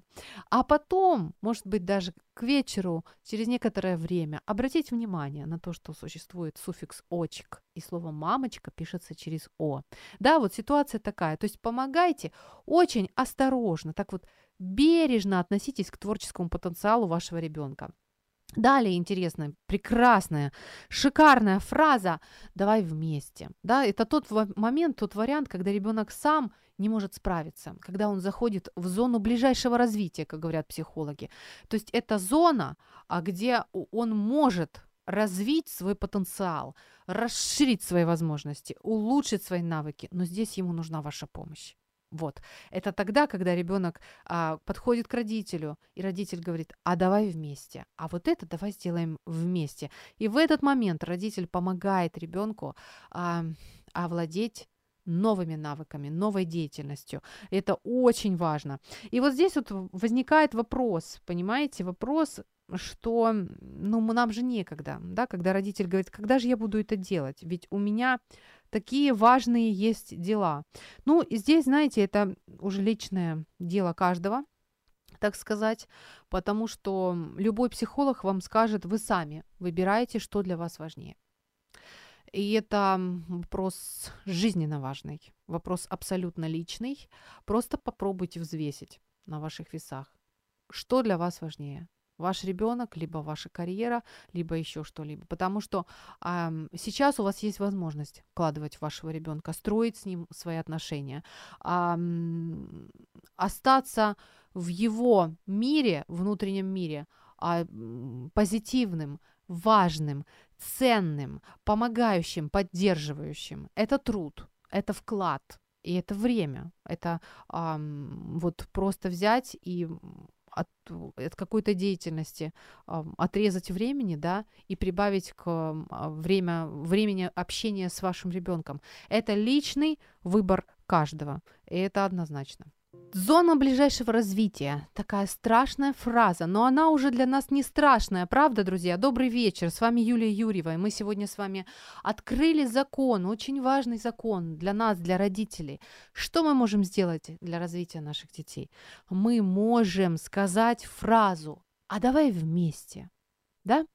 Speaker 2: А потом, может быть, даже к вечеру, через некоторое время, обратить внимание на то, что существует суффикс «очек», и слово «мамочка» пишется через «о». Да, вот ситуация такая. То есть помогайте очень осторожно, так вот бережно относитесь к творческому потенциалу вашего ребенка. Далее интересная, прекрасная, шикарная фраза «давай вместе». Да, это тот момент, тот вариант, когда ребенок сам не может справиться, когда он заходит в зону ближайшего развития, как говорят психологи. То есть это зона, а где он может развить свой потенциал, расширить свои возможности, улучшить свои навыки, но здесь ему нужна ваша помощь. Вот. Это тогда, когда ребенок а, подходит к родителю, и родитель говорит, а давай вместе, а вот это давай сделаем вместе. И в этот момент родитель помогает ребенку а, овладеть новыми навыками, новой деятельностью. Это очень важно. И вот здесь вот возникает вопрос, понимаете, вопрос, что ну, нам же некогда, да, когда родитель говорит, когда же я буду это делать? Ведь у меня такие важные есть дела. Ну, и здесь, знаете, это уже личное дело каждого, так сказать, потому что любой психолог вам скажет, вы сами выбираете, что для вас важнее. И это вопрос жизненно важный, вопрос абсолютно личный. Просто попробуйте взвесить на ваших весах, что для вас важнее ваш ребенок, либо ваша карьера, либо еще что-либо. Потому что э, сейчас у вас есть возможность вкладывать в вашего ребенка, строить с ним свои отношения, э, остаться в его мире, внутреннем мире, э, позитивным, важным, ценным, помогающим, поддерживающим. Это труд, это вклад. И это время, это эм, вот просто взять и от, от какой-то деятельности отрезать времени, да, и прибавить к э, время, времени общения с вашим ребенком. Это личный выбор каждого, и это однозначно. Зона ближайшего развития. Такая страшная фраза, но она уже для нас не страшная, правда, друзья? Добрый вечер, с вами Юлия Юрьева, и мы сегодня с вами открыли закон, очень важный закон для нас, для родителей. Что мы можем сделать для развития наших детей? Мы можем сказать фразу «а давай вместе», да?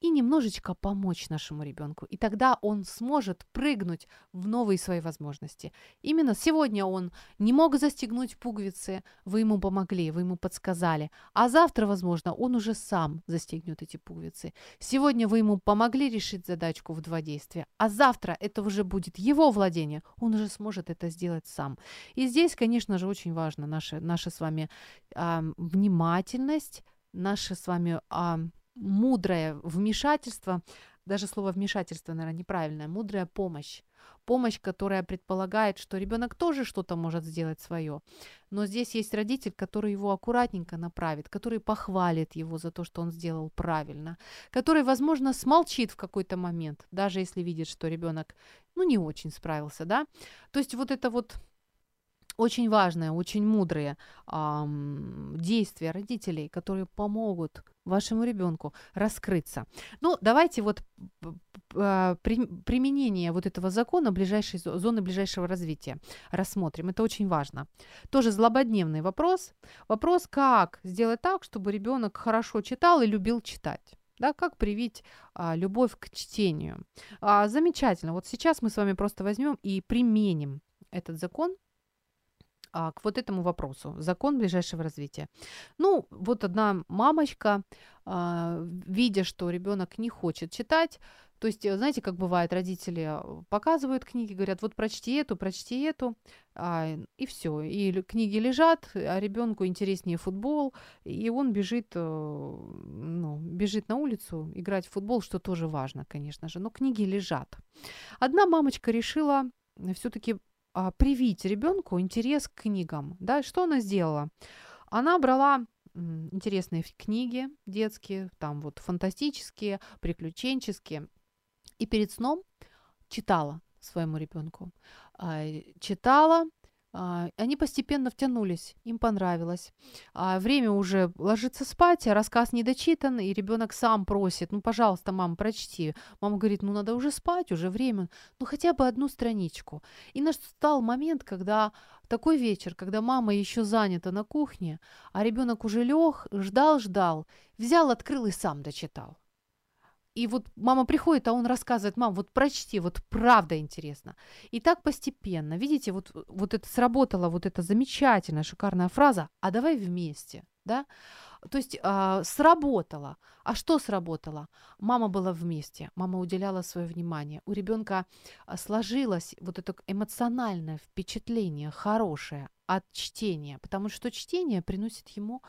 Speaker 2: И немножечко помочь нашему ребенку. И тогда он сможет прыгнуть в новые свои возможности. Именно сегодня он не мог застегнуть пуговицы, вы ему помогли, вы ему подсказали. А завтра, возможно, он уже сам застегнет эти пуговицы. Сегодня вы ему помогли решить задачку в два действия, а завтра это уже будет его владение. Он уже сможет это сделать сам. И здесь, конечно же, очень важно наша, наша с вами э, внимательность, наше с вами а, мудрое вмешательство, даже слово вмешательство, наверное, неправильное, мудрая помощь помощь, которая предполагает, что ребенок тоже что-то может сделать свое. Но здесь есть родитель, который его аккуратненько направит, который похвалит его за то, что он сделал правильно, который, возможно, смолчит в какой-то момент, даже если видит, что ребенок, ну, не очень справился, да. То есть вот это вот очень важные, очень мудрые эм, действия родителей, которые помогут вашему ребенку раскрыться. Ну, давайте вот при, применение вот этого закона ближайшей зоны ближайшего развития рассмотрим. Это очень важно. Тоже злободневный вопрос. Вопрос, как сделать так, чтобы ребенок хорошо читал и любил читать. Да, как привить а, любовь к чтению? А, замечательно. Вот сейчас мы с вами просто возьмем и применим этот закон а, к вот этому вопросу. Закон ближайшего развития. Ну, вот одна мамочка, а, видя, что ребенок не хочет читать, то есть, э, знаете, как бывает, родители показывают книги, говорят, вот прочти эту, прочти эту, а, и все. И книги лежат, а ребенку интереснее футбол, и он бежит, э, ну, бежит на улицу играть в футбол, что тоже важно, конечно же. Но книги лежат. Одна мамочка решила все-таки а, привить ребенку интерес к книгам. Да, что она сделала? Она брала интересные книги детские, там вот фантастические, приключенческие, и перед сном читала своему ребенку. А, читала, они постепенно втянулись, им понравилось. А время уже ложиться спать, а рассказ не дочитан, и ребенок сам просит, ну, пожалуйста, мам, прочти. Мама говорит, ну, надо уже спать, уже время, ну, хотя бы одну страничку. И настал момент, когда такой вечер, когда мама еще занята на кухне, а ребенок уже лег, ждал, ждал, взял, открыл и сам дочитал. И вот мама приходит, а он рассказывает, мам, вот прочти, вот правда интересно. И так постепенно, видите, вот, вот это сработала, вот эта замечательная, шикарная фраза, а давай вместе, да? То есть э, сработало. А что сработало? Мама была вместе, мама уделяла свое внимание. У ребенка сложилось вот это эмоциональное впечатление хорошее от чтения, потому что чтение приносит ему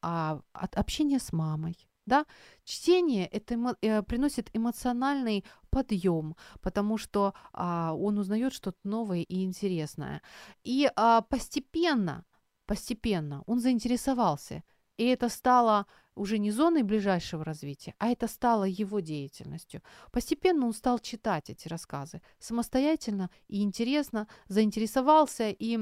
Speaker 2: а, от общения с мамой, да? Чтение это эмо, э, приносит эмоциональный подъем, потому что а, он узнает что-то новое и интересное. И а, постепенно, постепенно он заинтересовался. И это стало уже не зоной ближайшего развития, а это стало его деятельностью. Постепенно он стал читать эти рассказы самостоятельно и интересно, заинтересовался и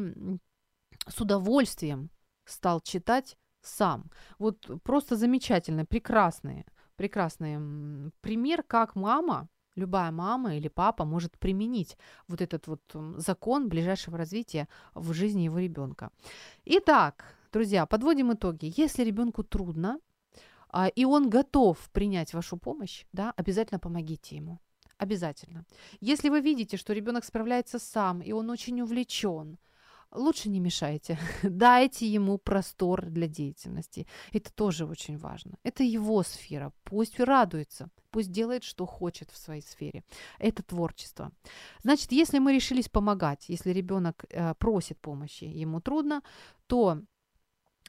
Speaker 2: с удовольствием стал читать сам. Вот просто замечательно, прекрасный, прекрасный пример, как мама, любая мама или папа может применить вот этот вот закон ближайшего развития в жизни его ребенка. Итак, друзья, подводим итоги. Если ребенку трудно, а, и он готов принять вашу помощь, да, обязательно помогите ему. Обязательно. Если вы видите, что ребенок справляется сам, и он очень увлечен, лучше не мешайте. Дайте ему простор для деятельности. Это тоже очень важно. Это его сфера. Пусть радуется. Пусть делает, что хочет в своей сфере. Это творчество. Значит, если мы решились помогать, если ребенок э, просит помощи, ему трудно, то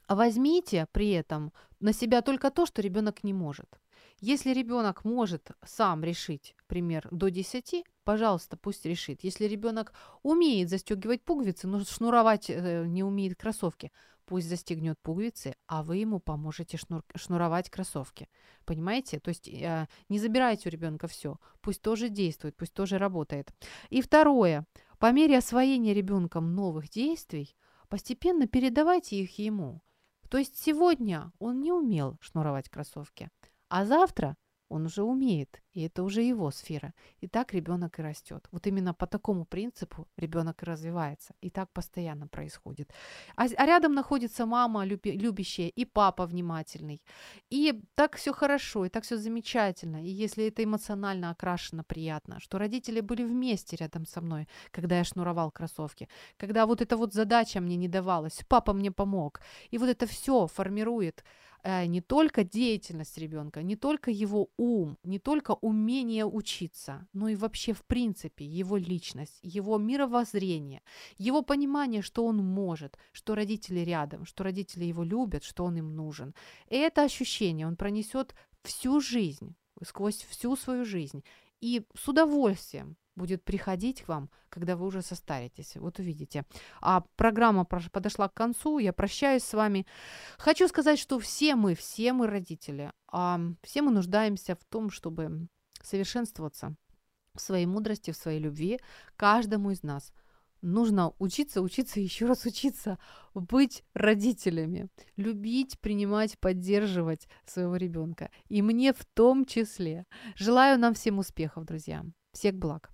Speaker 2: возьмите при этом на себя только то, что ребенок не может. Если ребенок может сам решить, пример, до 10, пожалуйста, пусть решит. Если ребенок умеет застегивать пуговицы, но шнуровать э, не умеет кроссовки, пусть застегнет пуговицы, а вы ему поможете шнур, шнуровать кроссовки. Понимаете? То есть э, не забирайте у ребенка все, пусть тоже действует, пусть тоже работает. И второе, по мере освоения ребенком новых действий, постепенно передавайте их ему. То есть сегодня он не умел шнуровать кроссовки, а завтра он уже умеет, и это уже его сфера. И так ребенок и растет. Вот именно по такому принципу ребенок и развивается. И так постоянно происходит. А, а рядом находится мама люби, любящая и папа внимательный. И так все хорошо, и так все замечательно. И если это эмоционально окрашено, приятно, что родители были вместе рядом со мной, когда я шнуровал кроссовки, когда вот эта вот задача мне не давалась, папа мне помог. И вот это все формирует Э, не только деятельность ребенка, не только его ум, не только умение учиться, но и вообще в принципе его личность, его мировоззрение, его понимание, что он может, что родители рядом, что родители его любят, что он им нужен. И это ощущение он пронесет всю жизнь, сквозь всю свою жизнь. И с удовольствием будет приходить к вам, когда вы уже состаритесь. Вот увидите. А программа подошла к концу, я прощаюсь с вами. Хочу сказать, что все мы, все мы родители, а все мы нуждаемся в том, чтобы совершенствоваться в своей мудрости, в своей любви, каждому из нас – нужно учиться, учиться, еще раз учиться, быть родителями, любить, принимать, поддерживать своего ребенка. И мне в том числе. Желаю нам всем успехов, друзья. Всех благ.